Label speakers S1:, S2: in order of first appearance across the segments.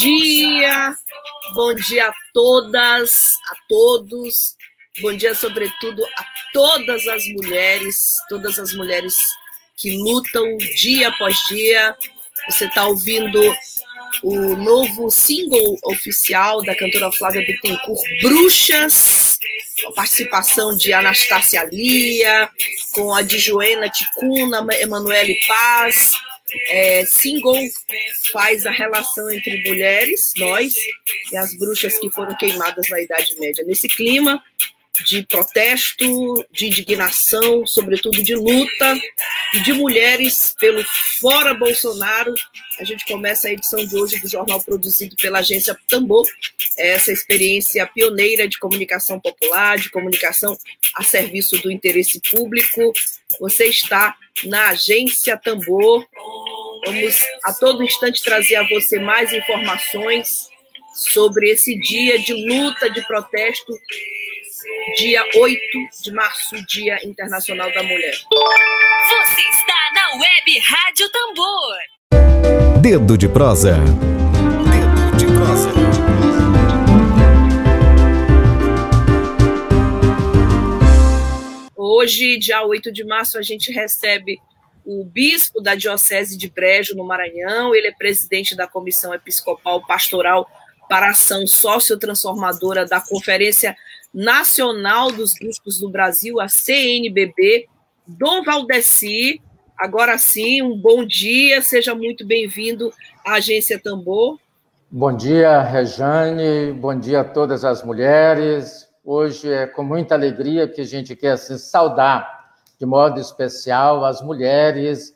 S1: Dia, bom dia a todas, a todos, bom dia sobretudo a todas as mulheres, todas as mulheres que lutam dia após dia. Você está ouvindo o novo single oficial da cantora Flávia Bittencourt, Bruxas, com a participação de Anastácia Lia, com a de Joena Ticuna, Emanuele Paz, é, faz a relação entre mulheres, nós, e as bruxas que foram queimadas na Idade Média. Nesse clima de protesto, de indignação, sobretudo de luta, e de mulheres pelo fora Bolsonaro, a gente começa a edição de hoje do jornal produzido pela agência Tambor, essa experiência pioneira de comunicação popular, de comunicação a serviço do interesse público. Você está na agência Tambor. Vamos a todo instante trazer a você mais informações sobre esse dia de luta, de protesto, dia 8 de março, Dia Internacional da Mulher.
S2: Você está na Web Rádio Tambor.
S3: Dedo de prosa. Dedo de prosa.
S1: Hoje, dia 8 de março, a gente recebe o bispo da Diocese de Brejo, no Maranhão. Ele é presidente da Comissão Episcopal Pastoral para a Ação Sociotransformadora da Conferência Nacional dos Bispos do Brasil, a CNBB. Dom Valdeci, agora sim, um bom dia, seja muito bem-vindo à Agência Tambor.
S4: Bom dia, Rejane, bom dia a todas as mulheres. Hoje é com muita alegria que a gente quer se saudar de modo especial as mulheres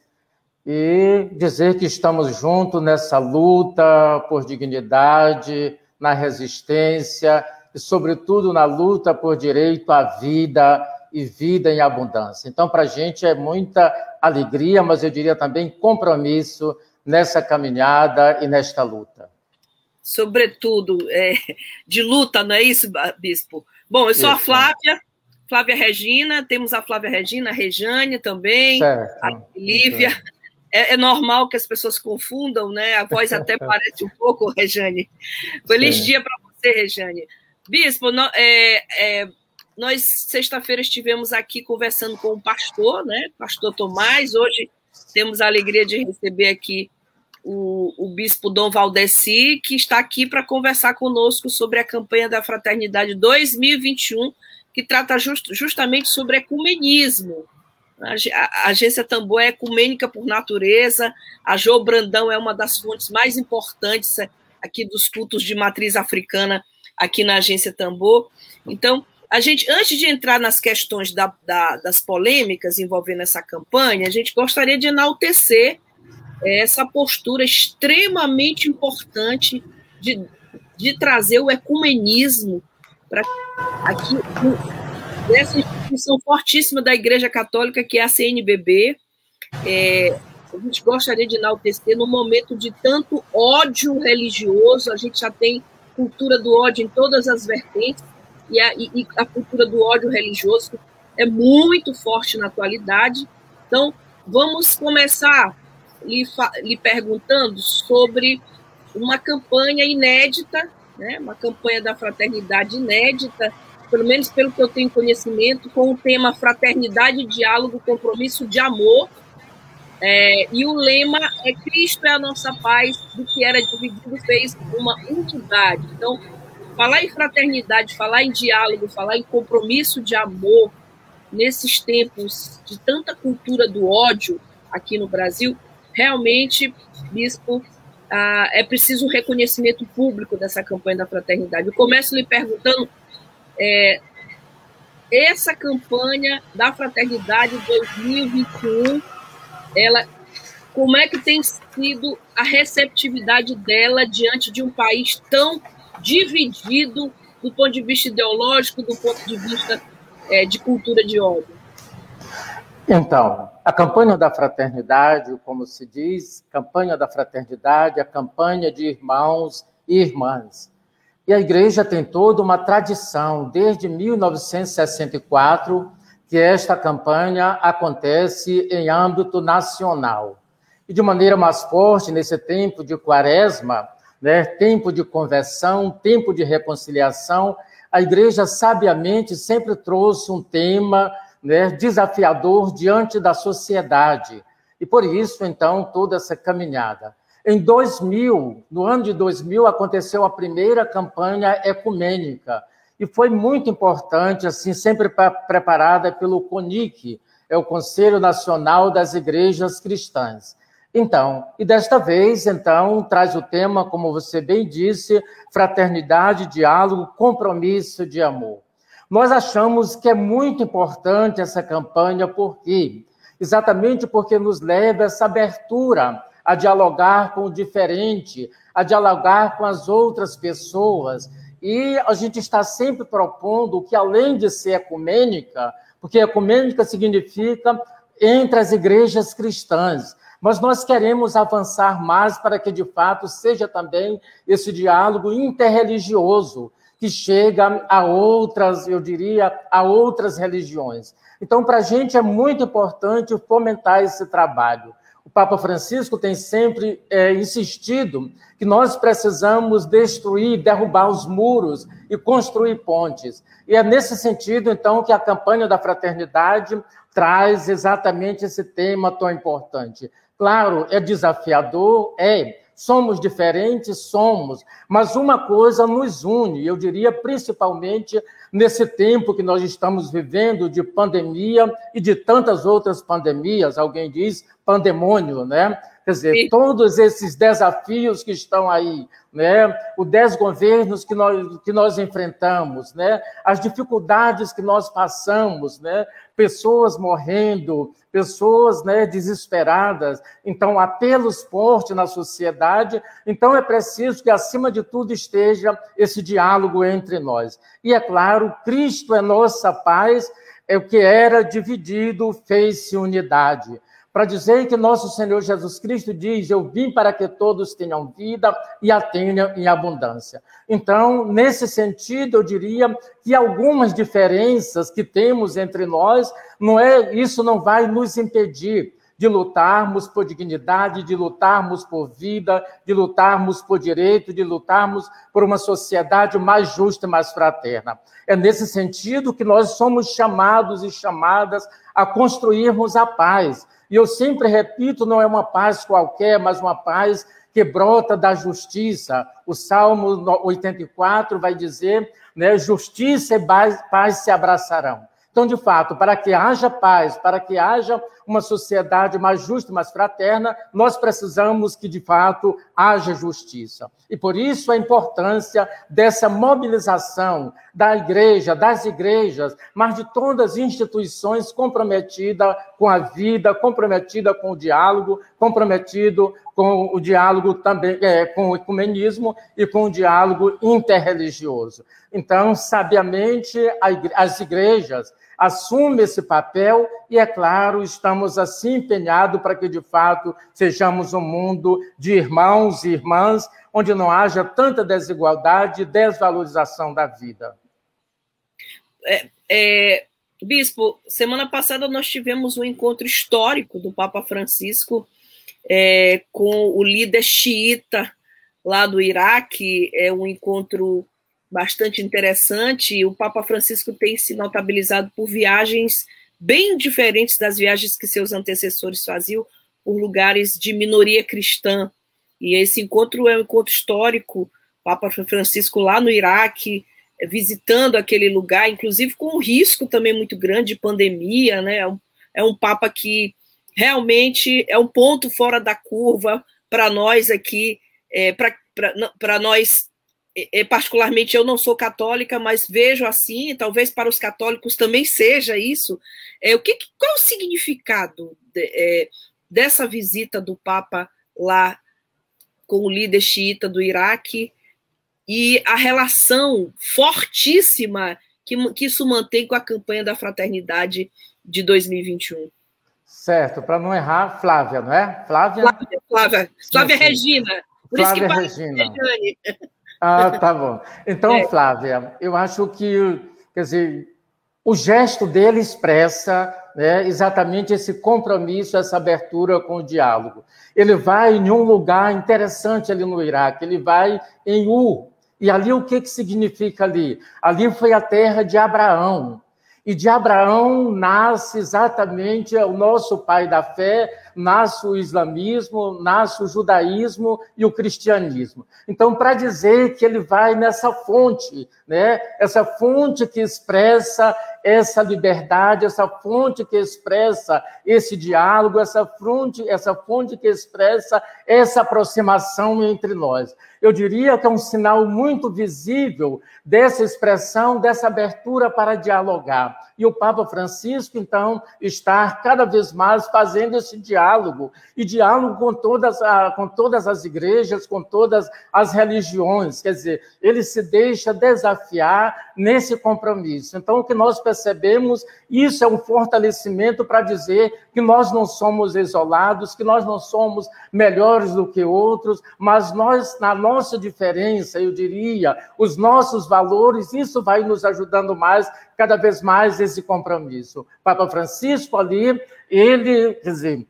S4: e dizer que estamos juntos nessa luta por dignidade, na resistência e, sobretudo, na luta por direito à vida e vida em abundância. Então, para a gente é muita alegria, mas eu diria também compromisso nessa caminhada e nesta luta.
S1: Sobretudo, é, de luta, não é isso, Bispo? Bom, eu sou isso. a Flávia, Flávia Regina, temos a Flávia Regina, a Rejane também,
S4: certo.
S1: a Lívia. É, é, normal que as pessoas confundam, né? A voz até parece um pouco, Rejane. Feliz Sim. dia para você, Rejane. Bispo, no, é, é, nós sexta-feira estivemos aqui conversando com o pastor, né? Pastor Tomás. Hoje temos a alegria de receber aqui o, o bispo Dom Valdeci, que está aqui para conversar conosco sobre a campanha da Fraternidade 2021, que trata just, justamente sobre ecumenismo. A, agência Tambor é ecumênica por natureza. A Jo Brandão é uma das fontes mais importantes aqui dos cultos de matriz africana aqui na agência Tambor. Então, a gente, antes de entrar nas questões da, da, das polêmicas envolvendo essa campanha, a gente gostaria de enaltecer essa postura extremamente importante de, de trazer o ecumenismo para aqui dessa instituição fortíssima da Igreja Católica que é a CNBB. É, a gente gostaria de enaltecer no momento de tanto ódio religioso, a gente já tem cultura do ódio em todas as vertentes, e a, e a cultura do ódio religioso é muito forte na atualidade. Então, vamos começar lhe, lhe perguntando sobre uma campanha inédita, né, uma campanha da fraternidade inédita, pelo menos pelo que eu tenho conhecimento, com o tema Fraternidade, Diálogo, Compromisso de Amor, É, e o lema é Cristo é a nossa paz, do que era dividido fez uma unidade. Então, falar em fraternidade, falar em diálogo, falar em compromisso de amor, nesses tempos de tanta cultura do ódio aqui no Brasil, realmente, bispo, ah, é preciso um reconhecimento público dessa campanha da fraternidade. Eu começo lhe perguntando, é, essa campanha da fraternidade 2021, ela, como é que tem sido a receptividade dela diante de um país tão dividido do ponto de vista ideológico, do ponto de vista é, de cultura de ódio?
S4: Então, a campanha da fraternidade, como se diz, campanha da fraternidade, a campanha de irmãos e irmãs. E a igreja tem toda uma tradição, desde 1964, que esta campanha acontece em âmbito nacional. E de maneira mais forte, nesse tempo de quaresma, né, tempo de conversão, tempo de reconciliação, a igreja sabiamente sempre trouxe um tema né, desafiador diante da sociedade. E por isso, então, toda essa caminhada. Em 2000, no ano de 2000, aconteceu a primeira campanha ecumênica, e foi muito importante, assim, sempre preparada pelo CONIC, é o Conselho Nacional das Igrejas Cristãs. Então, e desta vez, então, traz o tema, como você bem disse, fraternidade, diálogo, compromisso de amor. Nós achamos que é muito importante essa campanha, por quê? Exatamente porque nos leva essa abertura a dialogar com o diferente, a dialogar com as outras pessoas. E a gente está sempre propondo que, além de ser ecumênica, porque ecumênica significa entre as igrejas cristãs, mas nós queremos avançar mais para que, de fato, seja também esse diálogo interreligioso, que chega a outras, eu diria, a outras religiões. Então, para a gente é muito importante fomentar esse trabalho. O Papa Francisco tem sempre é, insistido que nós precisamos destruir, derrubar os muros e construir pontes. E é nesse sentido, então, que a campanha da fraternidade traz exatamente esse tema tão importante. Claro, é desafiador, é, Somos diferentes, somos, mas uma coisa nos une, eu diria principalmente nesse tempo que nós estamos vivendo de pandemia e de tantas outras pandemias, alguém diz pandemônio, né? Quer dizer, Sim. todos esses desafios que estão aí, né? Os desgovernos que nós, que nós enfrentamos, né? As dificuldades que nós passamos, né? Pessoas morrendo, pessoas né, desesperadas. Então, apelos fortes na sociedade. Então, é preciso que, acima de tudo, esteja esse diálogo entre nós. E, é claro, Cristo é nossa paz, é o que era dividido, fez-se unidade para dizer que nosso Senhor Jesus Cristo diz: Eu vim para que todos tenham vida e a tenham em abundância. Então, nesse sentido, eu diria que algumas diferenças que temos entre nós, não é isso não vai nos impedir de lutarmos por dignidade, de lutarmos por vida, de lutarmos por direito, de lutarmos por uma sociedade mais justa e mais fraterna. É nesse sentido que nós somos chamados e chamadas a construirmos a paz, e eu sempre repito, não é uma paz qualquer, mas uma paz que brota da justiça. O Salmo 84 vai dizer, né, justiça e paz se abraçarão. Então, de fato, para que haja paz, para que haja uma sociedade mais justa, mais fraterna, nós precisamos que, de fato, haja justiça. E por isso a importância dessa mobilização da igreja, das igrejas, mas de todas as instituições comprometidas com a vida, comprometida com o diálogo, comprometido com o diálogo também, é, com o ecumenismo e com o diálogo interreligioso. Então, sabiamente, as igrejas assume esse papel e, é claro, estamos assim empenhados para que, de fato, sejamos um mundo de irmãos e irmãs, onde não haja tanta desigualdade e desvalorização da vida.
S1: É, é, Bispo, semana passada nós tivemos um encontro histórico do Papa Francisco é, com o líder xiita lá do Iraque, é um encontro bastante interessante. O Papa Francisco tem se notabilizado por viagens bem diferentes das viagens que seus antecessores faziam, por lugares de minoria cristã. E esse encontro é um encontro histórico. Papa Francisco lá no Iraque, eh, visitando aquele lugar, inclusive com um risco também muito grande de pandemia, né? É um, é um Papa que realmente é um ponto fora da curva para nós aqui, é, para nós, particularmente eu não sou católica, mas vejo assim, talvez para os católicos também seja isso. É, o que, qual o significado de, é, dessa visita do Papa lá com o líder xiita do Iraque e a relação fortíssima que, que isso mantém com a campanha da fraternidade de 2021.
S4: Certo, para não errar, Flávia, não é?
S1: Flávia? Flávia, Flávia, Flávia Regina.
S4: Por Flávia Regina. Ah, tá bom. Então, é. Flávia, eu acho que, quer dizer, o gesto dele expressa né, exatamente esse compromisso, essa abertura com o diálogo. Ele vai em um lugar interessante ali no Iraque, ele vai em Ur. E ali o que, que significa ali? Ali foi a terra de Abraão. E de Abraão nasce exatamente o nosso pai da fé, nasce o islamismo, nasce o judaísmo e o cristianismo. Então, para dizer que ele vai nessa fonte, né? Essa fonte que expressa essa liberdade, essa fonte que expressa esse diálogo, essa fonte, essa fonte que expressa essa aproximação entre nós. Eu diria que é um sinal muito visível dessa expressão, dessa abertura para dialogar. E o Papa Francisco, então, está cada vez mais fazendo esse diálogo, e diálogo com todas, com todas as igrejas, com todas as religiões. Quer dizer, ele se deixa desafiar nesse compromisso. Então, o que nós percebemos, isso é um fortalecimento para dizer que nós não somos isolados, que nós não somos melhores do que outros, mas nós, na nossa diferença, eu diria, os nossos valores, isso vai nos ajudando mais, cada vez mais, esse compromisso. Papa Francisco ali, ele, quer dizer,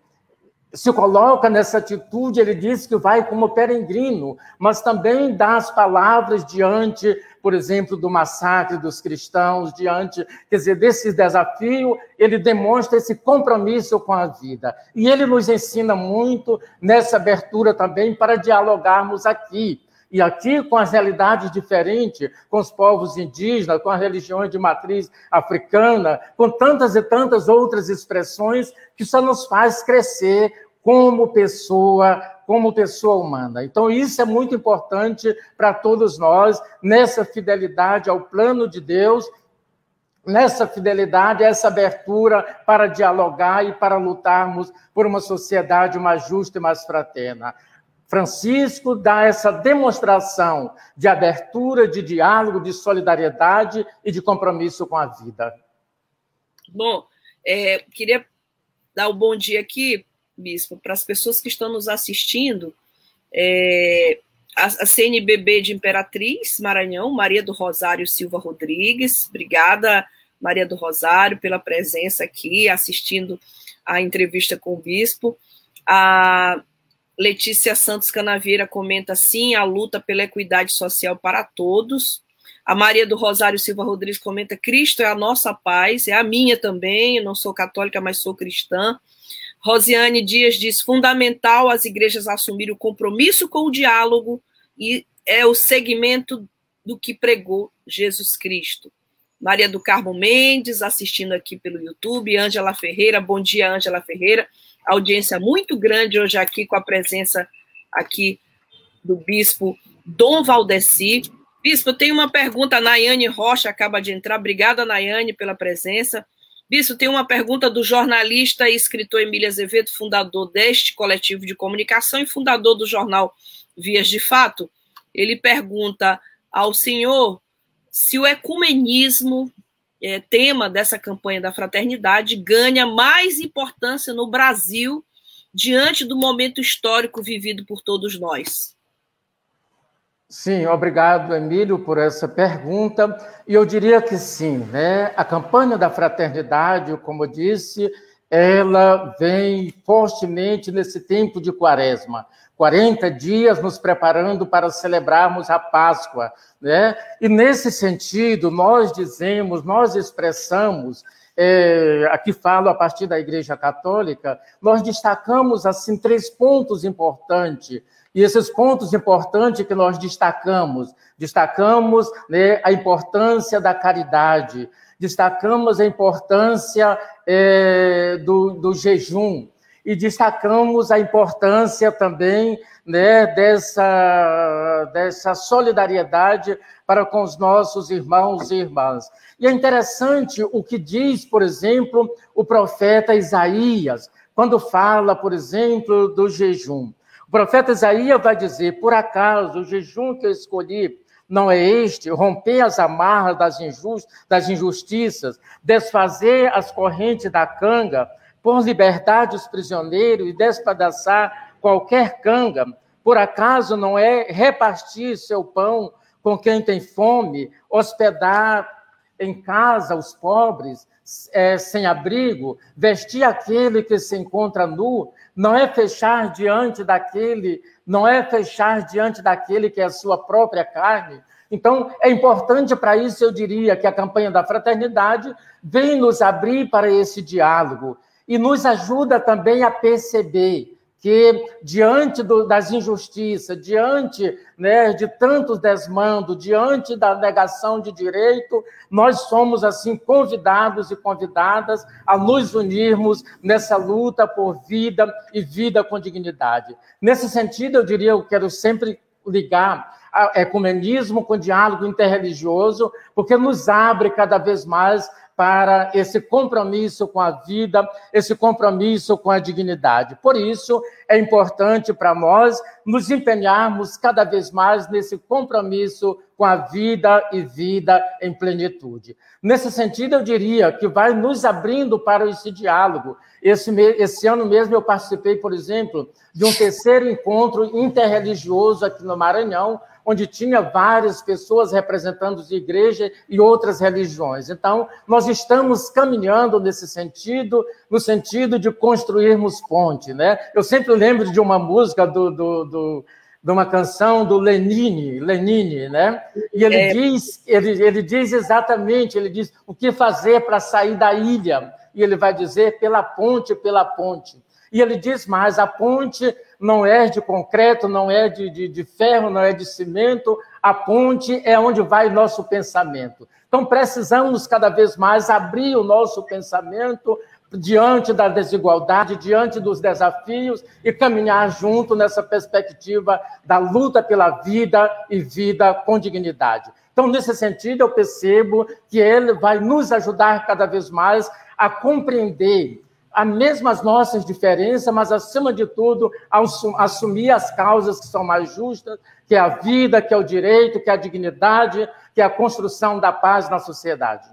S4: se coloca nessa atitude, ele diz que vai como peregrino, mas também dá as palavras diante, por exemplo, do massacre dos cristãos, diante, quer dizer, desse desafio, ele demonstra esse compromisso com a vida. E ele nos ensina muito nessa abertura também para dialogarmos aqui. E aqui, com as realidades diferentes, com os povos indígenas, com as religiões de matriz africana, com tantas e tantas outras expressões que só nos faz crescer como pessoa, como pessoa humana. Então, isso é muito importante para todos nós, nessa fidelidade ao plano de Deus, nessa fidelidade, essa abertura para dialogar e para lutarmos por uma sociedade mais justa e mais fraterna. Francisco dá essa demonstração de abertura, de diálogo, de solidariedade e de compromisso com a vida.
S1: Bom, é, queria dar o um bom dia aqui bispo, para as pessoas que estão nos assistindo, é, a, a, CNBB de Imperatriz, Maranhão, Maria do Rosário Silva Rodrigues, obrigada, Maria do Rosário, pela presença aqui, assistindo a entrevista com o bispo. A Letícia Santos Canaveira comenta sim, a luta pela equidade social para todos. A Maria do Rosário Silva Rodrigues comenta: Cristo é a nossa paz, é a minha também. Eu não sou católica, mas sou cristã. Rosiane Dias diz: fundamental as igrejas assumirem o compromisso com o diálogo e é o segmento do que pregou Jesus Cristo. Maria do Carmo Mendes, assistindo aqui pelo YouTube. Ângela Ferreira, bom dia, Ângela Ferreira. Audiência muito grande hoje aqui com a presença aqui do bispo Dom Valdeci. Bispo, tem uma pergunta, a Nayane Rocha acaba de entrar. Obrigada, Nayane, pela presença. Bispo, tem uma pergunta do jornalista e escritor Emília Azevedo, fundador deste coletivo de comunicação e fundador do jornal Vias de Fato. Ele pergunta ao senhor se o ecumenismo, é, tema dessa campanha da fraternidade, ganha mais importância no Brasil diante do momento histórico vivido por todos nós.
S4: Sim, obrigado, Emílio, por essa pergunta. E eu diria que sim, né? A campanha da fraternidade, como eu disse, ela vem fortemente nesse tempo de quaresma. 40 dias nos preparando para celebrarmos a Páscoa, né? E nesse sentido, nós dizemos, nós expressamos é, aqui falo a partir da Igreja Católica, nós destacamos assim três pontos importantes. E esses pontos importantes que nós destacamos, destacamos né, a importância da caridade, destacamos a importância é, do, do jejum, e destacamos a importância também né, dessa, dessa solidariedade para com os nossos irmãos e irmãs. E é interessante o que diz, por exemplo, o profeta Isaías, quando fala, por exemplo, do jejum. O profeta Isaías vai dizer: por acaso o jejum que eu escolhi não é este, romper as amarras das, injust, das injustiças, desfazer as correntes da canga, pôr liberdade os prisioneiros e despedaçar qualquer canga, por acaso não é repartir seu pão com quem tem fome, hospedar em casa os pobres, é, sem abrigo, vestir aquele que se encontra nu, não é fechar diante daquele, não é fechar diante daquele que é a sua própria carne. Então, é importante para isso, eu diria, que a campanha da fraternidade vem nos abrir para esse diálogo e nos ajuda também a perceber que, diante do, das injustiças, diante né, de tantos desmandos, diante da negação de direito, nós somos, assim, convidados e convidadas a nos unirmos nessa luta por vida e vida com dignidade. Nesse sentido, eu diria, eu quero sempre ligar ecumenismo com diálogo interreligioso, porque nos abre cada vez mais para esse compromisso com a vida, esse compromisso com a dignidade. Por isso, é importante para nós nos empenharmos cada vez mais nesse compromisso com a vida e vida em plenitude. Nesse sentido, eu diria que vai nos abrindo para esse diálogo. Esse, esse ano mesmo eu participei, por exemplo, de um terceiro encontro interreligioso aqui no Maranhão, onde tinha várias pessoas representando a igreja e outras religiões. Então, nós estamos caminhando nesse sentido, no sentido de construirmos ponte. Né? Eu sempre lembro de uma música do, do, do de uma canção do Lenine, Lenine, né? E ele é... diz, ele, ele diz exatamente, ele diz o que fazer para sair da ilha. E ele vai dizer pela ponte, pela ponte. E ele diz mais: a ponte não é de concreto, não é de, de, de ferro, não é de cimento, a ponte é onde vai nosso pensamento. Então, precisamos cada vez mais abrir o nosso pensamento diante da desigualdade, diante dos desafios e caminhar junto nessa perspectiva da luta pela vida e vida com dignidade. Então, nesse sentido, eu percebo que ele vai nos ajudar cada vez mais a compreender as mesmas nossas diferenças, mas, acima de tudo, assumir as causas que são mais justas, que é a vida, que é o direito, que é a dignidade, que é a construção da paz na sociedade.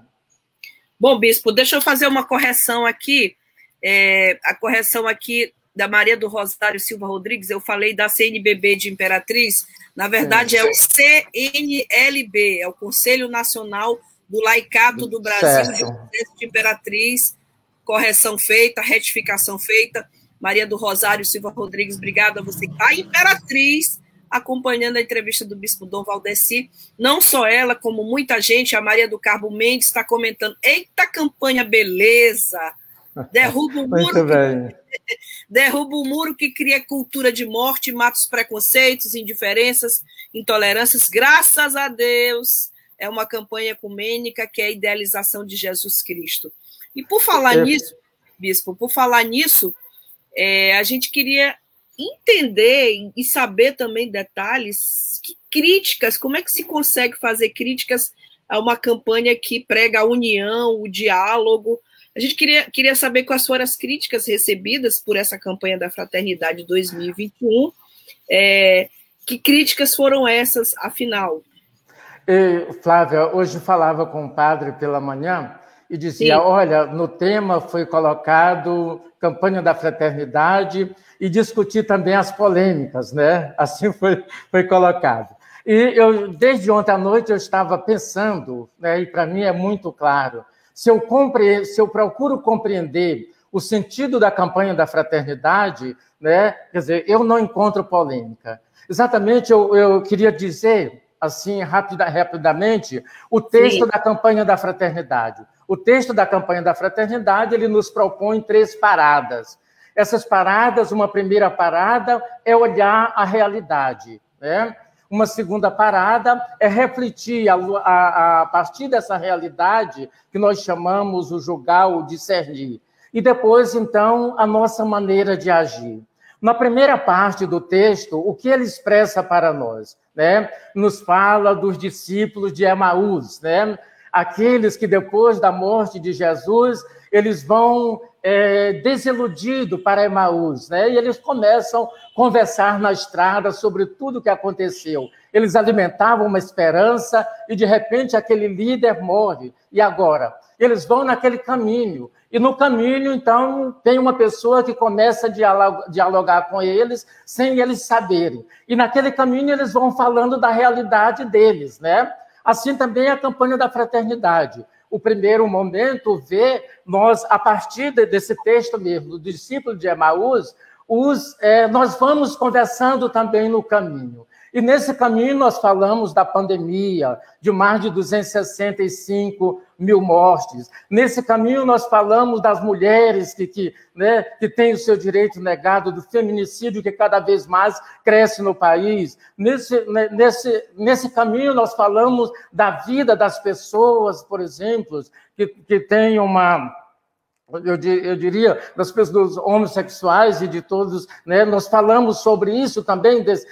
S1: Bom, Bispo, deixa eu fazer uma correção aqui. É, a correção aqui da Maria do Rosário Silva Rodrigues, eu falei da CNBB de Imperatriz, na verdade é o CNLB, é o Conselho Nacional do Laicato do Brasil de Imperatriz, correção feita, retificação feita. Maria do Rosário Silva Rodrigues, obrigada a você. A Imperatriz, acompanhando a entrevista do Bispo Dom Valdeci. Não só ela, como muita gente, a Maria do Carmo Mendes está comentando. Eita campanha, beleza! Derruba o muro. Que, derruba o muro que cria cultura de morte, mata os preconceitos, indiferenças, intolerâncias. Graças a Deus, é uma campanha ecumênica que é a idealização de Jesus Cristo. E por falar é. nisso, Bispo, por falar nisso, é, a gente queria entender e saber também detalhes, que críticas, como é que se consegue fazer críticas a uma campanha que prega a união, o diálogo. A gente queria, queria saber quais foram as críticas recebidas por essa campanha da Fraternidade 2021. É, que críticas foram essas, afinal?
S4: E, Flávia, hoje falava com o padre pela manhã e dizia: Sim. olha, no tema foi colocado campanha da fraternidade e discutir também as polêmicas, né? Assim foi, foi colocado. E eu, desde ontem à noite, eu estava pensando, né, e para mim é muito claro, se eu, compre, se eu procuro compreender o sentido da campanha da fraternidade, né, quer dizer, eu não encontro polêmica. Exatamente, eu, eu queria dizer, assim, rapida, rapidamente, o texto Sim. da campanha da fraternidade. O texto da campanha da fraternidade, ele nos propõe três paradas. Essas paradas, uma primeira parada é olhar a realidade, né? Uma segunda parada é refletir a, a, a, partir dessa realidade que nós chamamos o julgar, o discernir. E depois, então, a nossa maneira de agir. Na primeira parte do texto, o que ele expressa para nós? Né? Nos fala dos discípulos de Emaús, né? Aqueles que depois da morte de Jesus, eles vão é, desiludido para Emaús, né? E eles começam a conversar na estrada sobre tudo o que aconteceu. Eles alimentavam uma esperança e de repente aquele líder morre. E agora? Eles vão naquele caminho. E no caminho, então, tem uma pessoa que começa a dialogar com eles sem eles saberem. E naquele caminho eles vão falando da realidade deles, né? Assim também a campanha da fraternidade o primeiro momento vê nós, a partir desse texto mesmo, do discípulo de Emaús, os, é, nós vamos conversando também no caminho. E nesse caminho nós falamos da pandemia, de mais de 265 mil mortes. Nesse caminho nós falamos das mulheres que, que, né, que têm o seu direito negado, do feminicídio que cada vez mais cresce no país. Nesse, né, nesse, nesse caminho nós falamos da vida das pessoas, por exemplo, que, que têm uma eu, eu, diria, das pessoas homossexuais e de todos, né? nós falamos sobre isso também, desse,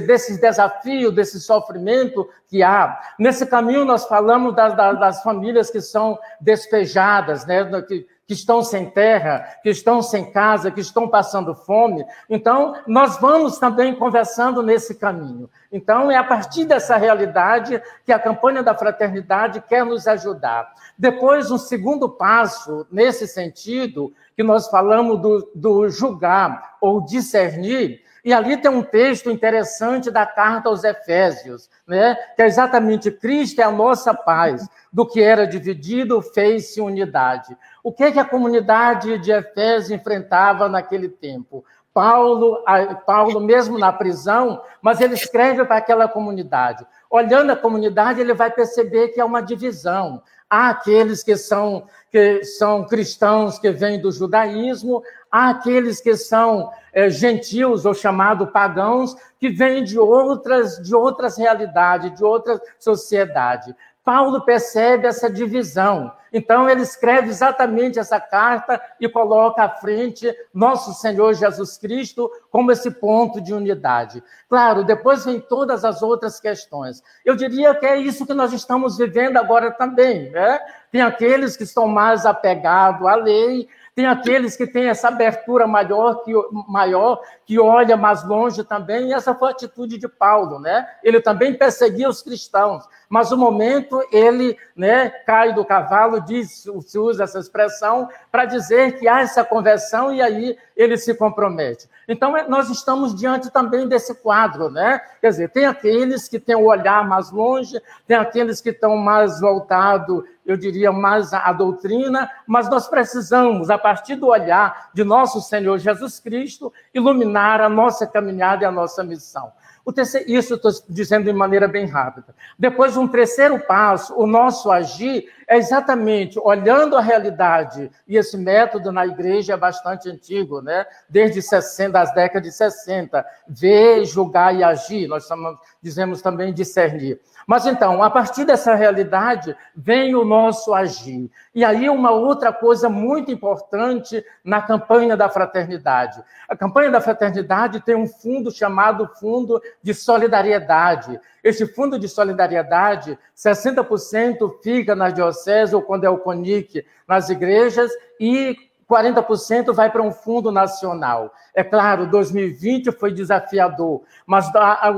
S4: desse, desafio, desse sofrimento que há. Nesse caminho, nós falamos das, das, das famílias que são despejadas, né? que, que estão sem terra, que estão sem casa, que estão passando fome. Então, nós vamos também conversando nesse caminho. Então, é a partir dessa realidade que a campanha da fraternidade quer nos ajudar. Depois, um segundo passo nesse sentido, que nós falamos do, do julgar ou discernir, e ali tem um texto interessante da carta aos Efésios, né? que é exatamente Cristo é a nossa paz, do que era dividido fez-se unidade. O que, que a comunidade de Efésios enfrentava naquele tempo? Paulo, Paulo, mesmo na prisão, mas ele escreve para aquela comunidade. Olhando a comunidade, ele vai perceber que é uma divisão. Há aqueles que são, que são cristãos que vêm do judaísmo, há aqueles que são é, gentios ou chamados pagãos, que vêm de outras, de outras realidades, de outra sociedade. Paulo percebe essa divisão. Então, ele escreve exatamente essa carta e coloca à frente nosso Senhor Jesus Cristo como esse ponto de unidade. Claro, depois vem todas as outras questões. Eu diria que é isso que nós estamos vivendo agora também. Né? Tem aqueles que estão mais apegados à lei, tem aqueles que têm essa abertura maior que, maior, que olha mais longe também, e essa foi a atitude de Paulo, né? Ele também perseguia os cristãos, mas o momento ele né, cai do cavalo, diz, se usa essa expressão, para dizer que há essa conversão e aí ele se compromete. Então, é, nós estamos diante também desse quadro, né? Quer dizer, tem aqueles que têm o olhar mais longe, tem aqueles que estão mais voltados, eu diria, mais à doutrina, mas nós precisamos, a partir do olhar de nosso Senhor Jesus Cristo, iluminar a nossa caminhada e a nossa missão. Terceiro, isso estou dizendo de maneira bem rápida. Depois, um terceiro passo, o nosso agir é exatamente olhando a realidade, e esse método na igreja é bastante antigo, né? desde 60, as décadas de 60, ver, julgar e agir, nós chamamos, dizemos também discernir. Mas então, a partir dessa realidade, vem o nosso agir. E aí, uma outra coisa muito importante na campanha da fraternidade. A campanha da fraternidade tem um fundo chamado Fundo de Solidariedade. Este fundo de solidariedade, 60% fica na diocese, ou quando é o CONIC, nas igrejas, e 40% vai para um fundo nacional. É claro, 2020 foi desafiador, mas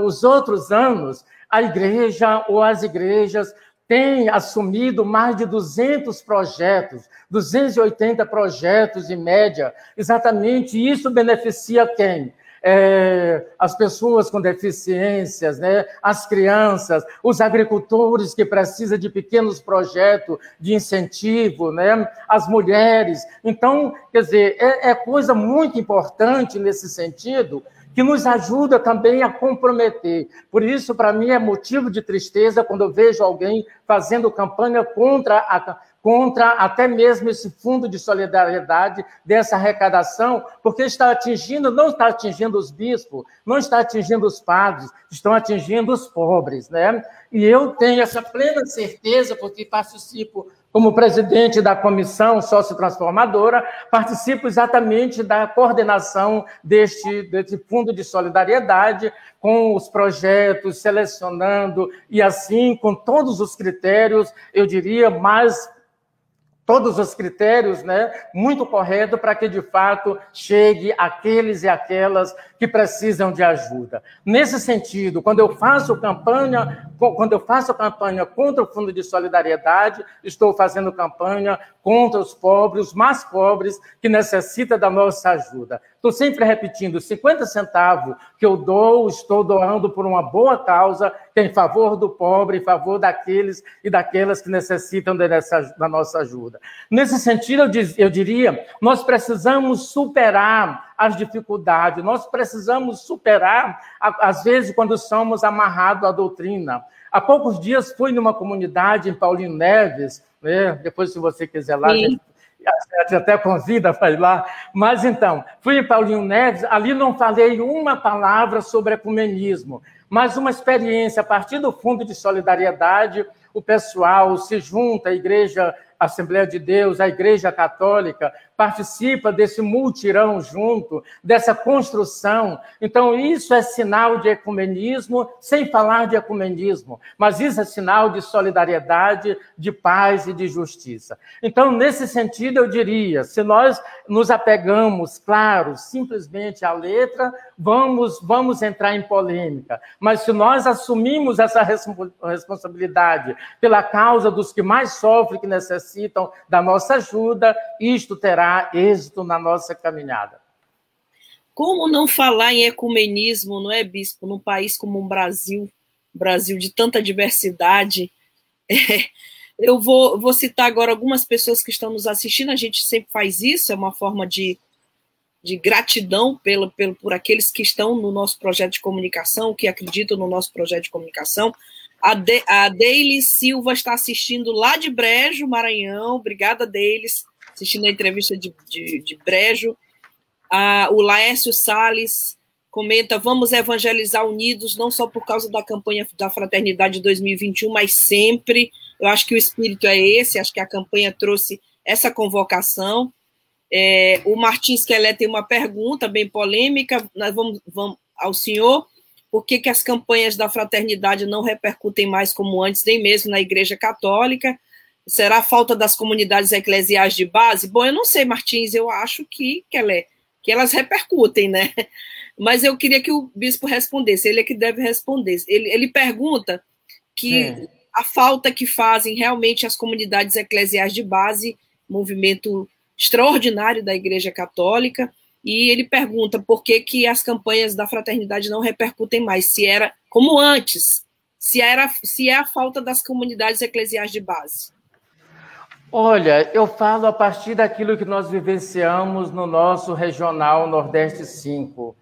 S4: os outros anos a igreja ou as igrejas têm assumido mais de 200 projetos, 280 projetos em média. Exatamente isso beneficia quem? É, as pessoas com deficiências, né? as crianças, os agricultores que precisam de pequenos projetos de incentivo, né? as mulheres. Então, quer dizer, é, é coisa muito importante nesse sentido, que nos ajuda também a comprometer. Por isso, para mim, é motivo de tristeza quando eu vejo alguém fazendo campanha contra a, contra até mesmo esse fundo de solidariedade dessa arrecadação, porque está atingindo, não está atingindo os bispos, não está atingindo os padres, estão atingindo os pobres, né? E eu tenho essa plena certeza, porque participo como presidente da comissão sociotransformadora, participo exatamente da coordenação deste, deste fundo de solidariedade, com os projetos, selecionando e assim, com todos os critérios, eu diria, mais todos os critérios, né, muito correto para que de fato chegue aqueles e aquelas que precisam de ajuda. Nesse sentido, quando eu faço campanha, quando eu faço campanha contra o Fundo de Solidariedade, estou fazendo campanha contra os pobres, os mais pobres que necessitam da nossa ajuda. Estou sempre repetindo, 50 centavos que eu dou, estou doando por uma boa causa, que é em favor do pobre, em favor daqueles e daquelas que necessitam dessa, da nossa ajuda. Nesse sentido, eu, diz, eu diria, nós precisamos superar as dificuldades, nós precisamos superar, às vezes, quando somos amarrados à doutrina. Há poucos dias fui numa comunidade em Paulinho Neves, né? depois, se você quiser lá, Sim a gente até convida para ir lá. Mas então, fui em Paulinho Neves, ali não falei uma palavra sobre ecumenismo, mas uma experiência a partir do Fundo de Solidariedade, o pessoal se junta, a igreja Assembleia de Deus, a Igreja Católica, participa desse multirão junto, dessa construção. Então, isso é sinal de ecumenismo, sem falar de ecumenismo, mas isso é sinal de solidariedade, de paz e de justiça. Então, nesse sentido, eu diria: se nós nos apegamos, claro, simplesmente à letra, vamos, vamos entrar em polêmica. Mas se nós assumimos essa responsabilidade pela causa dos que mais sofrem, que necessitam da nossa ajuda, isto terá êxito na nossa caminhada.
S1: Como não falar em ecumenismo, não é, bispo, num país como o Brasil, Brasil de tanta diversidade? É, eu vou, vou citar agora algumas pessoas que estão nos assistindo, a gente sempre faz isso, é uma forma de, de gratidão pelo, pelo, por aqueles que estão no nosso projeto de comunicação, que acreditam no nosso projeto de comunicação. A, de, a Deile Silva está assistindo lá de Brejo, Maranhão. Obrigada, Deilis assistindo a entrevista de, de, de Brejo. Ah, o Laércio Salles comenta: vamos evangelizar unidos, não só por causa da campanha da Fraternidade 2021, mas sempre. Eu acho que o espírito é esse, acho que a campanha trouxe essa convocação. É, o Martins Quelé tem uma pergunta bem polêmica. Nós vamos, vamos ao senhor. Por que, que as campanhas da fraternidade não repercutem mais como antes, nem mesmo na Igreja Católica? Será a falta das comunidades eclesiais de base? Bom, eu não sei, Martins, eu acho que, que, ela é, que elas repercutem, né? Mas eu queria que o bispo respondesse, ele é que deve responder. Ele, ele pergunta que é. a falta que fazem realmente as comunidades eclesiais de base, movimento extraordinário da Igreja Católica, e ele pergunta por que, que as campanhas da fraternidade não repercutem mais, se era como antes, se, era, se é a falta das comunidades eclesiais de base.
S4: Olha, eu falo a partir daquilo que nós vivenciamos no nosso regional Nordeste 5.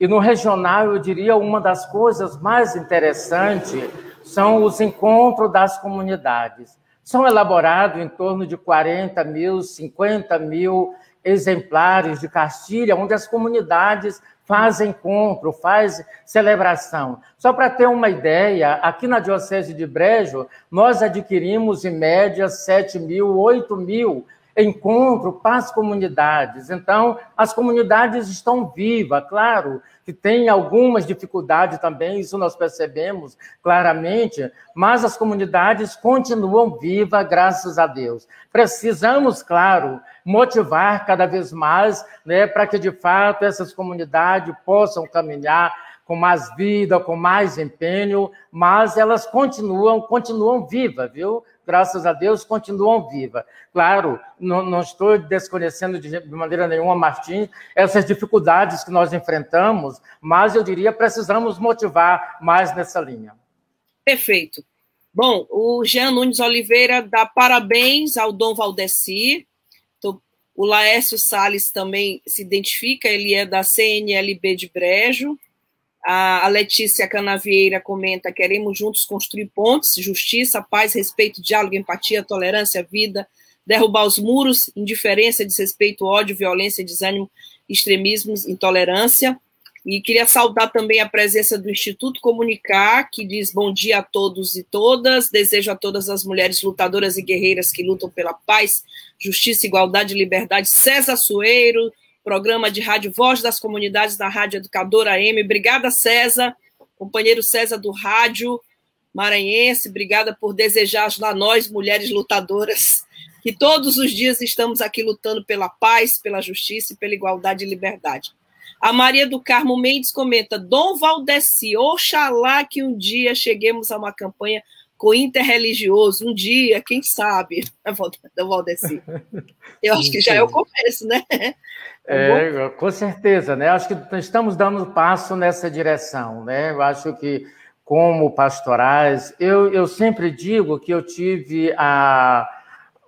S4: E no regional, eu diria, uma das coisas mais interessantes são os encontros das comunidades. São elaborados em torno de 40 mil, 50 mil exemplares de Castilha, onde as comunidades faz encontro, faz celebração. Só para ter uma ideia, aqui na Diocese de Brejo, nós adquirimos em média 7 mil, 8 mil encontro para as comunidades. Então, as comunidades estão vivas, claro, que tem algumas dificuldades também, isso nós percebemos claramente, mas as comunidades continuam vivas, graças a Deus. Precisamos, claro, motivar cada vez mais, né, para que de fato essas comunidades possam caminhar com mais vida, com mais empenho, mas elas continuam, continuam vivas, viu? Graças a Deus, continuam vivas. Claro, não, não estou desconhecendo de, maneira nenhuma, Martins, essas dificuldades que nós enfrentamos, mas eu diria precisamos motivar mais nessa linha.
S1: Perfeito. Bom, o Jean Nunes Oliveira dá parabéns ao Dom Valdeci. O Laércio Salles também se identifica, ele é da CNLB de Brejo. A Letícia Canavieira comenta: queremos juntos construir pontes, justiça, paz, respeito, diálogo, empatia, tolerância, vida, derrubar os muros, indiferença, desrespeito, ódio, violência, desânimo, extremismos, intolerância. E queria saudar também a presença do Instituto Comunicar, que diz bom dia a todos e todas. Desejo a todas as mulheres lutadoras e guerreiras que lutam pela paz, justiça, igualdade e liberdade. César Sueiro, programa de rádio Voz das Comunidades da Rádio Educadora M. Obrigada, César, companheiro César do Rádio Maranhense. Obrigada por desejar a nós, mulheres lutadoras, que todos os dias estamos aqui lutando pela paz, pela justiça e pela igualdade e liberdade. A Maria do Carmo Mendes comenta: Dom Valdeci, oxalá que um dia cheguemos a uma campanha com interreligioso, um dia, quem sabe, Dom Valdeci. Eu acho que já é o começo, né?
S4: É, com certeza, né? Acho que estamos dando passo nessa direção, né? Eu acho que, como pastorais, eu, eu sempre digo que eu tive a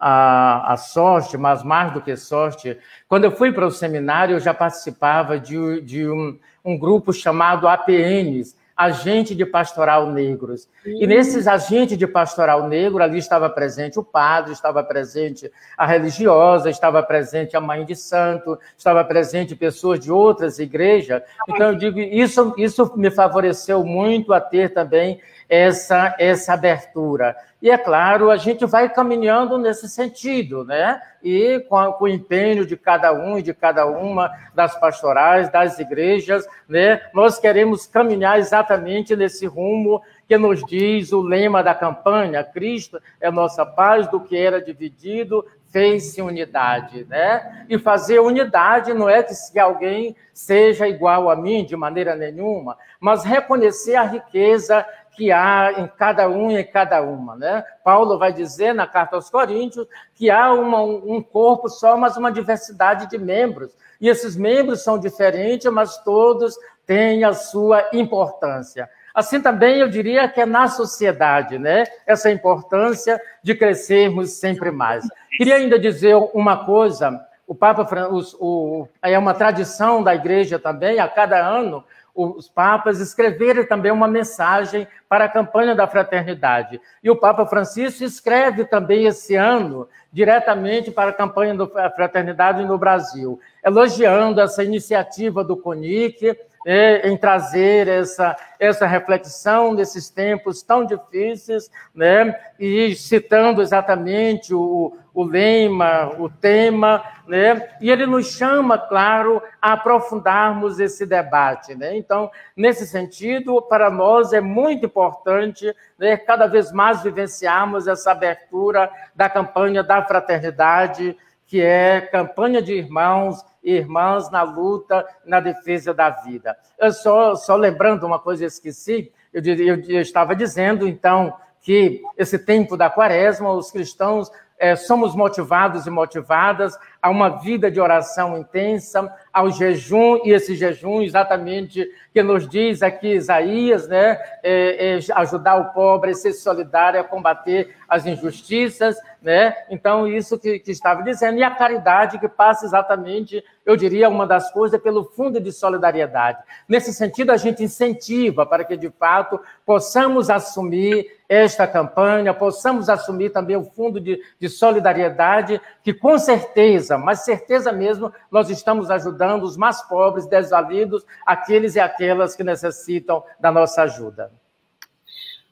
S4: a, a sorte, mas mais do que sorte, quando eu fui para o seminário, eu já participava de, de um, um grupo chamado APNs, Agente de Pastoral Negros. Uhum. E nesses agentes de pastoral negro, ali estava presente o padre, estava presente a religiosa, estava presente a mãe de santo, estava presente pessoas de outras igrejas. Então, eu digo, isso, isso me favoreceu muito a ter também essa, essa abertura. E, é claro, a gente vai caminhando nesse sentido, né? E com, com, o empenho de cada um e de cada uma das pastorais, das igrejas, né? Nós queremos caminhar exatamente nesse rumo que nos diz o lema da campanha: Cristo é nossa paz, do que era dividido, fez-se unidade, né? E fazer unidade não é que se alguém seja igual a mim de maneira nenhuma, mas reconhecer a riqueza que há em cada um e cada uma. Né? Paulo vai dizer na carta aos Coríntios que há uma, um corpo só, mas uma diversidade de membros. E esses membros são diferentes, mas todos têm a sua importância. Assim também eu diria que é na sociedade, né? Essa importância de crescermos sempre mais. Queria ainda dizer uma coisa, o Papa o, é uma tradição da igreja também, a cada ano os papas escreverem também uma mensagem para a campanha da fraternidade. E o Papa Francisco escreve também esse ano diretamente para a campanha da fraternidade no Brasil, elogiando essa iniciativa do CONIC é, em trazer essa, essa reflexão nesses tempos tão difíceis, né? e citando exatamente o, o lema, o tema, né? e ele nos chama, claro, a aprofundarmos esse debate. Né? Então, nesse sentido, para nós é muito importante né, cada vez mais vivenciarmos essa abertura da campanha da fraternidade, que é campanha de irmãos irmãs na luta, na defesa da vida. Eu só, só lembrando uma coisa, eu esqueci, eu, eu, eu estava dizendo, então, que esse tempo da quaresma, os cristãos somos motivados e motivadas a uma vida de oração intensa, ao jejum, e esse jejum exatamente que nos diz aqui Isaías, né, é, é ajudar o pobre, ser solidário, a combater as injustiças, né? Então, isso que, que estava dizendo, e a caridade que passa exatamente, eu diria, uma das coisas pelo fundo de solidariedade. Nesse sentido, a gente incentiva para que, de fato, possamos assumir esta campanha, possamos assumir também o fundo de, de solidariedade, que com certeza, mas certeza mesmo, nós estamos ajudando os mais pobres, desvalidos, aqueles e aquelas que necessitam da nossa ajuda.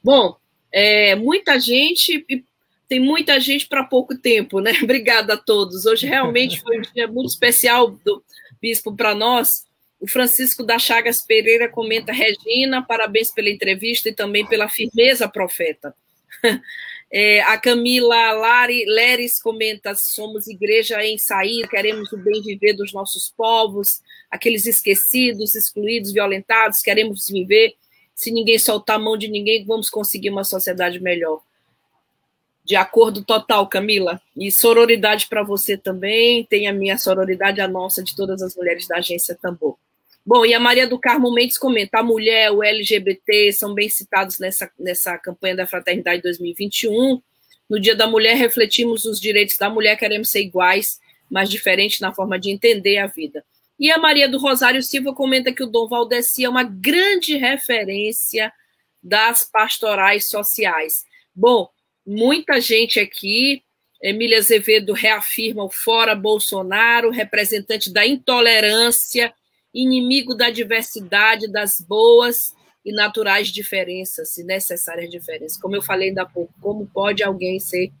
S1: Bom, é, muita gente tem muita gente para pouco tempo, né? Obrigada a todos. Hoje realmente foi um dia muito especial do bispo para nós. O Francisco da Chagas Pereira comenta: Regina, parabéns pela entrevista e também pela firmeza, profeta. É, a Camila Lari, Leres comenta: somos igreja em sair, queremos o bem viver dos nossos povos, aqueles esquecidos, excluídos, violentados, queremos viver. Se ninguém soltar a mão de ninguém, vamos conseguir uma sociedade melhor. De acordo total, Camila. E sororidade para você também. Tem a minha sororidade, a nossa, de todas as mulheres da agência Tambor. Bom, e a Maria do Carmo Mendes comenta: a mulher, o LGBT são bem citados nessa, nessa campanha da Fraternidade 2021. No Dia da Mulher, refletimos os direitos da mulher, queremos ser iguais, mas diferentes na forma de entender a vida. E a Maria do Rosário Silva comenta que o Dom Valdeci é uma grande referência das pastorais sociais. Bom, muita gente aqui, Emília Azevedo reafirma o fora Bolsonaro, representante da intolerância, inimigo da diversidade, das boas e naturais diferenças, e necessárias diferenças. Como eu falei ainda há pouco, como pode alguém ser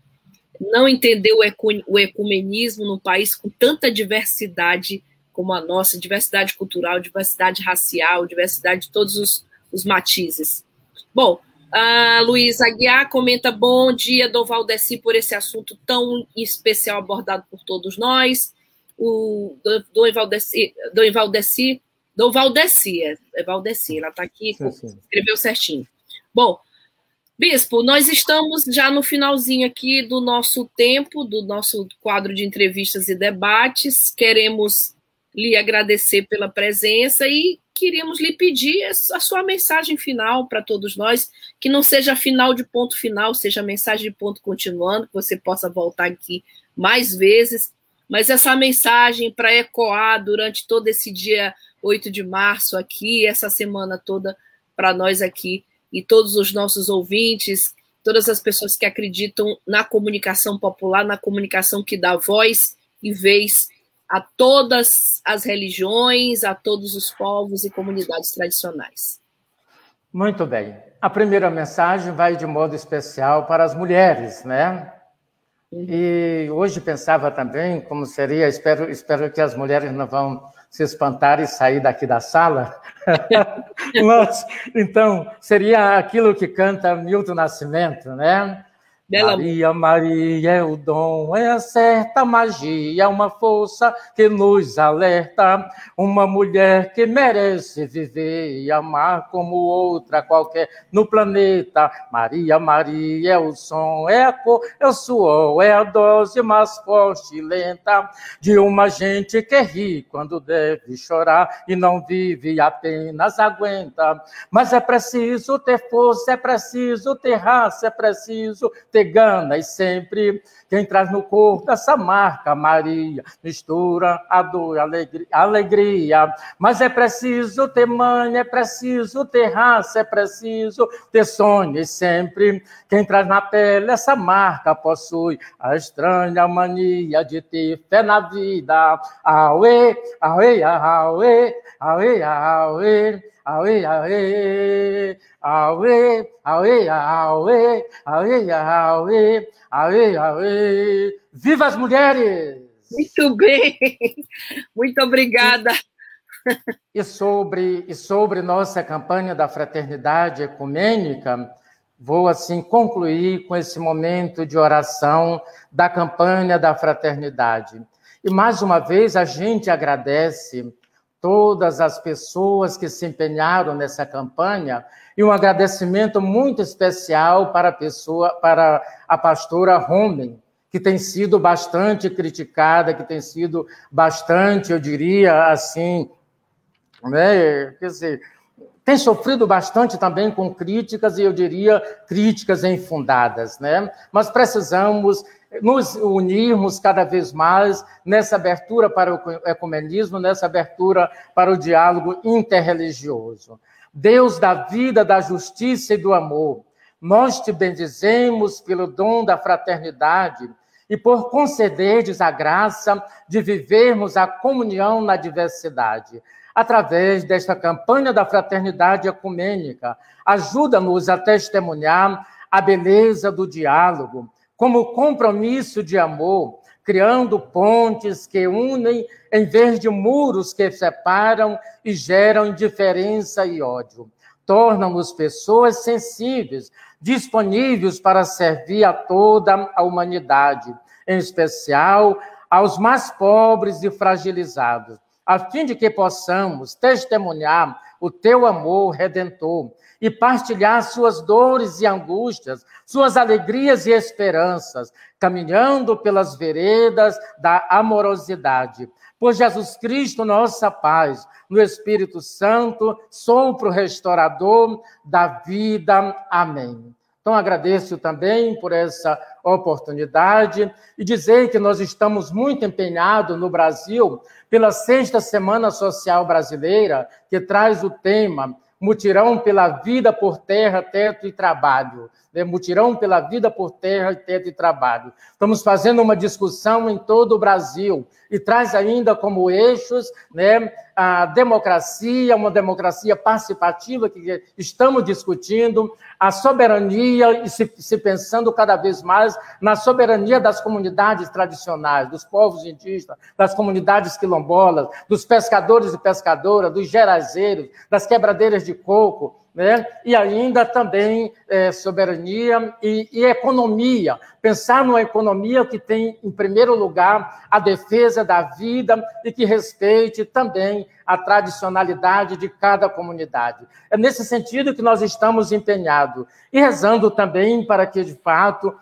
S1: não entender o ecumenismo num país com tanta diversidade como a nossa, diversidade cultural, diversidade racial, diversidade de todos os, os matizes. Bom, a Luísa Aguiar comenta: bom dia, Dom Valdeci, por esse assunto tão especial abordado por todos nós. O Dom Valdeci, Dom Valdeci, Dom Valdeci, é Valdeci, ela está aqui, sim, sim. escreveu certinho. Bom, Bispo, nós estamos já no finalzinho aqui do nosso tempo, do nosso quadro de entrevistas e debates. Queremos lhe agradecer pela presença e queríamos lhe pedir a sua mensagem final para todos nós, que não seja final de ponto final, seja mensagem de ponto continuando, que você possa voltar aqui mais vezes, mas essa mensagem para ecoar durante todo esse dia 8 de março aqui, essa semana toda para nós aqui e todos os nossos ouvintes, todas as pessoas que acreditam na comunicação popular, na comunicação que dá voz e vez a todas as religiões, a todos os povos e comunidades tradicionais.
S4: Muito bem. A primeira mensagem vai de modo especial para as mulheres, né? E hoje pensava também como seria, espero, espero que as mulheres não vão se espantar e sair daqui da sala. Mas, então, seria aquilo que canta Milton Nascimento, né? Bela Maria, Maria é o dom, é a certa magia, uma força que nos alerta, uma mulher que merece viver e amar como outra qualquer no planeta. Maria, Maria é o som, é a cor, é o suor, é a dose mais forte e lenta de uma gente que ri quando deve chorar e não vive apenas aguenta. Mas é preciso ter força, é preciso ter raça, é preciso ter gana e sempre quem traz no corpo essa marca, Maria, mistura a dor, a alegria. Mas é preciso ter mãe, é preciso ter raça, é preciso ter sonho e sempre quem traz na pele essa marca possui a estranha mania de ter fé na vida. Aue, aue, aue, aue, aue. Aue, aue, aue, aue, aue, aue, aue, aue, aue. Viva as mulheres!
S1: Muito bem, muito obrigada.
S4: E sobre, e sobre nossa campanha da fraternidade ecumênica, vou assim concluir com esse momento de oração da campanha da fraternidade. E mais uma vez a gente agradece todas as pessoas que se empenharam nessa campanha e um agradecimento muito especial para a pessoa, para a pastora Romen, que tem sido bastante criticada, que tem sido bastante, eu diria assim, né, quer dizer, tem sofrido bastante também com críticas e eu diria críticas infundadas, né? Mas precisamos nos unirmos cada vez mais nessa abertura para o ecumenismo, nessa abertura para o diálogo interreligioso. Deus da vida, da justiça e do amor, nós te bendizemos pelo dom da fraternidade e por concederdes a graça de vivermos a comunhão na diversidade. Através desta campanha da fraternidade ecumênica, ajuda-nos a testemunhar a beleza do diálogo, como compromisso de amor, criando pontes que unem em vez de muros que separam e geram indiferença e ódio. Torna-nos pessoas sensíveis, disponíveis para servir a toda a humanidade, em especial aos mais pobres e fragilizados, a fim de que possamos testemunhar o teu amor redentor e partilhar suas dores e angústias, suas alegrias e esperanças, caminhando pelas veredas da amorosidade. Por Jesus Cristo, nossa paz, no Espírito Santo, sopro restaurador da vida. Amém. Então, agradeço também por essa oportunidade e dizer que nós estamos muito empenhados no Brasil pela Sexta Semana Social Brasileira, que traz o tema Mutirão pela Vida por Terra, Teto e Trabalho né, mutirão pela vida por terra, teto e trabalho. Estamos fazendo uma discussão em todo o Brasil e traz ainda como eixos né, a democracia, uma democracia participativa que estamos discutindo, a soberania e se, se pensando cada vez mais na soberania das comunidades tradicionais, dos povos indígenas, das comunidades quilombolas, dos pescadores e pescadoras, dos gerazeiros, das quebradeiras de coco, né? e ainda também é, soberania e, e, economia. Pensar numa economia que tem, em primeiro lugar, a defesa da vida e que respeite também a tradicionalidade de cada comunidade. É nesse sentido que nós estamos empenhados e rezando também para que, de fato,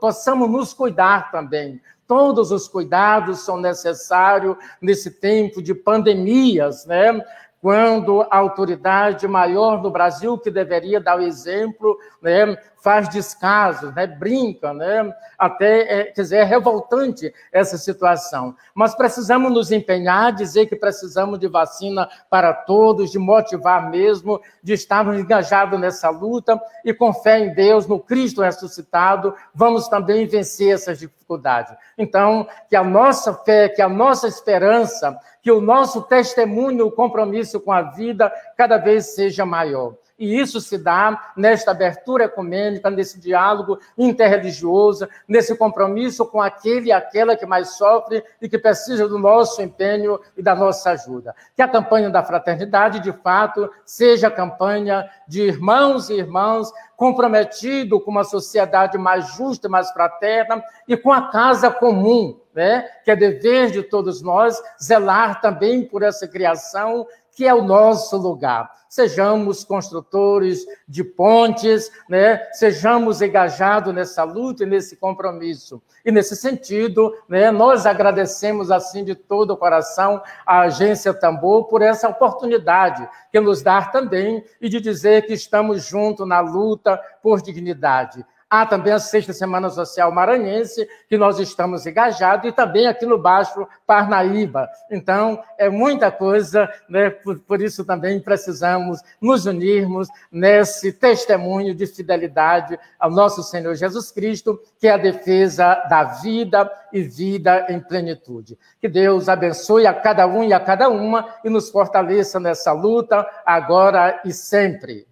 S4: possamos nos cuidar também. Todos os cuidados são necessários nesse tempo de pandemias, né? Quando a autoridade maior do Brasil, que deveria dar o exemplo, né, faz descaso, né, brinca, né, até, é, quer dizer, é revoltante essa situação. Mas precisamos nos empenhar, dizer que precisamos de vacina para todos, de motivar mesmo, de estarmos engajados nessa luta e com fé em Deus, no Cristo ressuscitado, vamos também vencer essas dificuldades. Então, que a nossa fé, que a nossa esperança, que o nosso testemunho, o compromisso com a vida cada vez seja maior. E isso se dá nesta abertura ecumênica, nesse diálogo interreligioso, nesse compromisso com aquele e aquela que mais sofre e que precisa do nosso empenho e da nossa ajuda. Que a campanha da fraternidade, de fato, seja a campanha de irmãos e irmãs comprometidos com uma sociedade mais justa, mais fraterna e com a casa comum, né? que é dever de todos nós zelar também por essa criação que é o nosso lugar. Sejamos construtores de pontes, né? sejamos engajados nessa luta e nesse compromisso. E nesse sentido, né, nós agradecemos assim de todo o coração a Agência Tambor por essa oportunidade que nos dá também e de dizer que estamos juntos na luta por dignidade. Há também a Sexta Semana Social Maranhense, que nós estamos engajados, e também aqui no Baixo Parnaíba. Então, é muita coisa, né? por, por isso também precisamos nos unirmos nesse testemunho de fidelidade ao nosso Senhor Jesus Cristo, que é a defesa da vida e vida em plenitude. Que Deus abençoe a cada um e a cada uma e nos fortaleça nessa luta, agora e sempre.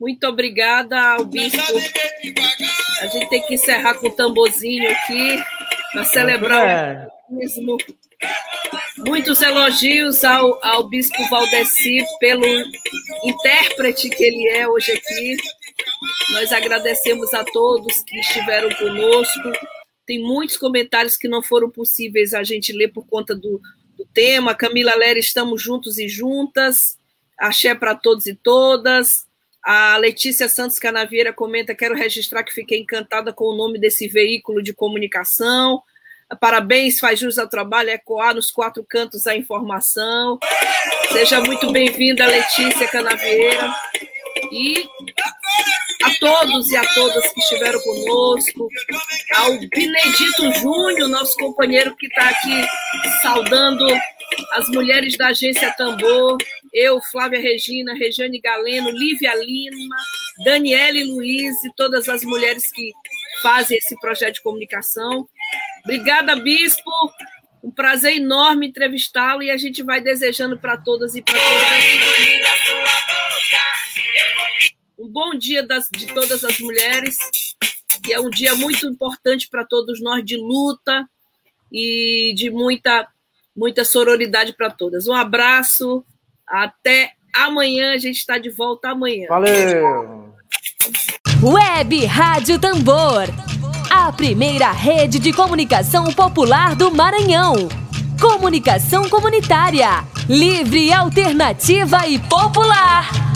S1: Muito obrigada ao bispo. A gente tem que encerrar com o tamborzinho aqui para celebrar o mesmo. Muitos elogios ao, ao bispo Valdeci pelo intérprete que ele é hoje aqui. Nós agradecemos a todos que estiveram conosco. Tem muitos comentários que não foram possíveis a gente ler por conta do, do tema. Camila Lera, estamos juntos e juntas. Axé para todos e todas. A Letícia Santos Canavieira comenta: quero registrar que fiquei encantada com o nome desse veículo de comunicação. Parabéns, faz jus ao trabalho, ecoar nos quatro cantos a informação. Seja muito bem-vinda, Letícia Canavieira. E a todos e a todas que estiveram conosco, ao Benedito Júnior, nosso companheiro que está aqui saudando as mulheres da agência Tambor, eu, Flávia Regina, Regiane Galeno, Lívia Lima, Daniele Luiz e todas as mulheres que fazem esse projeto de comunicação. Obrigada, Bispo. Um prazer enorme entrevistá-lo e a gente vai desejando para todas e para todas. Um bom dia das, de todas as mulheres, que é um dia muito importante para todos nós de luta e de muita muita sororidade para todas. Um abraço, até amanhã, a gente está de volta amanhã.
S4: Valeu!
S2: Web Rádio Tambor, a primeira rede de comunicação popular do Maranhão. Comunicação comunitária, livre, alternativa e popular.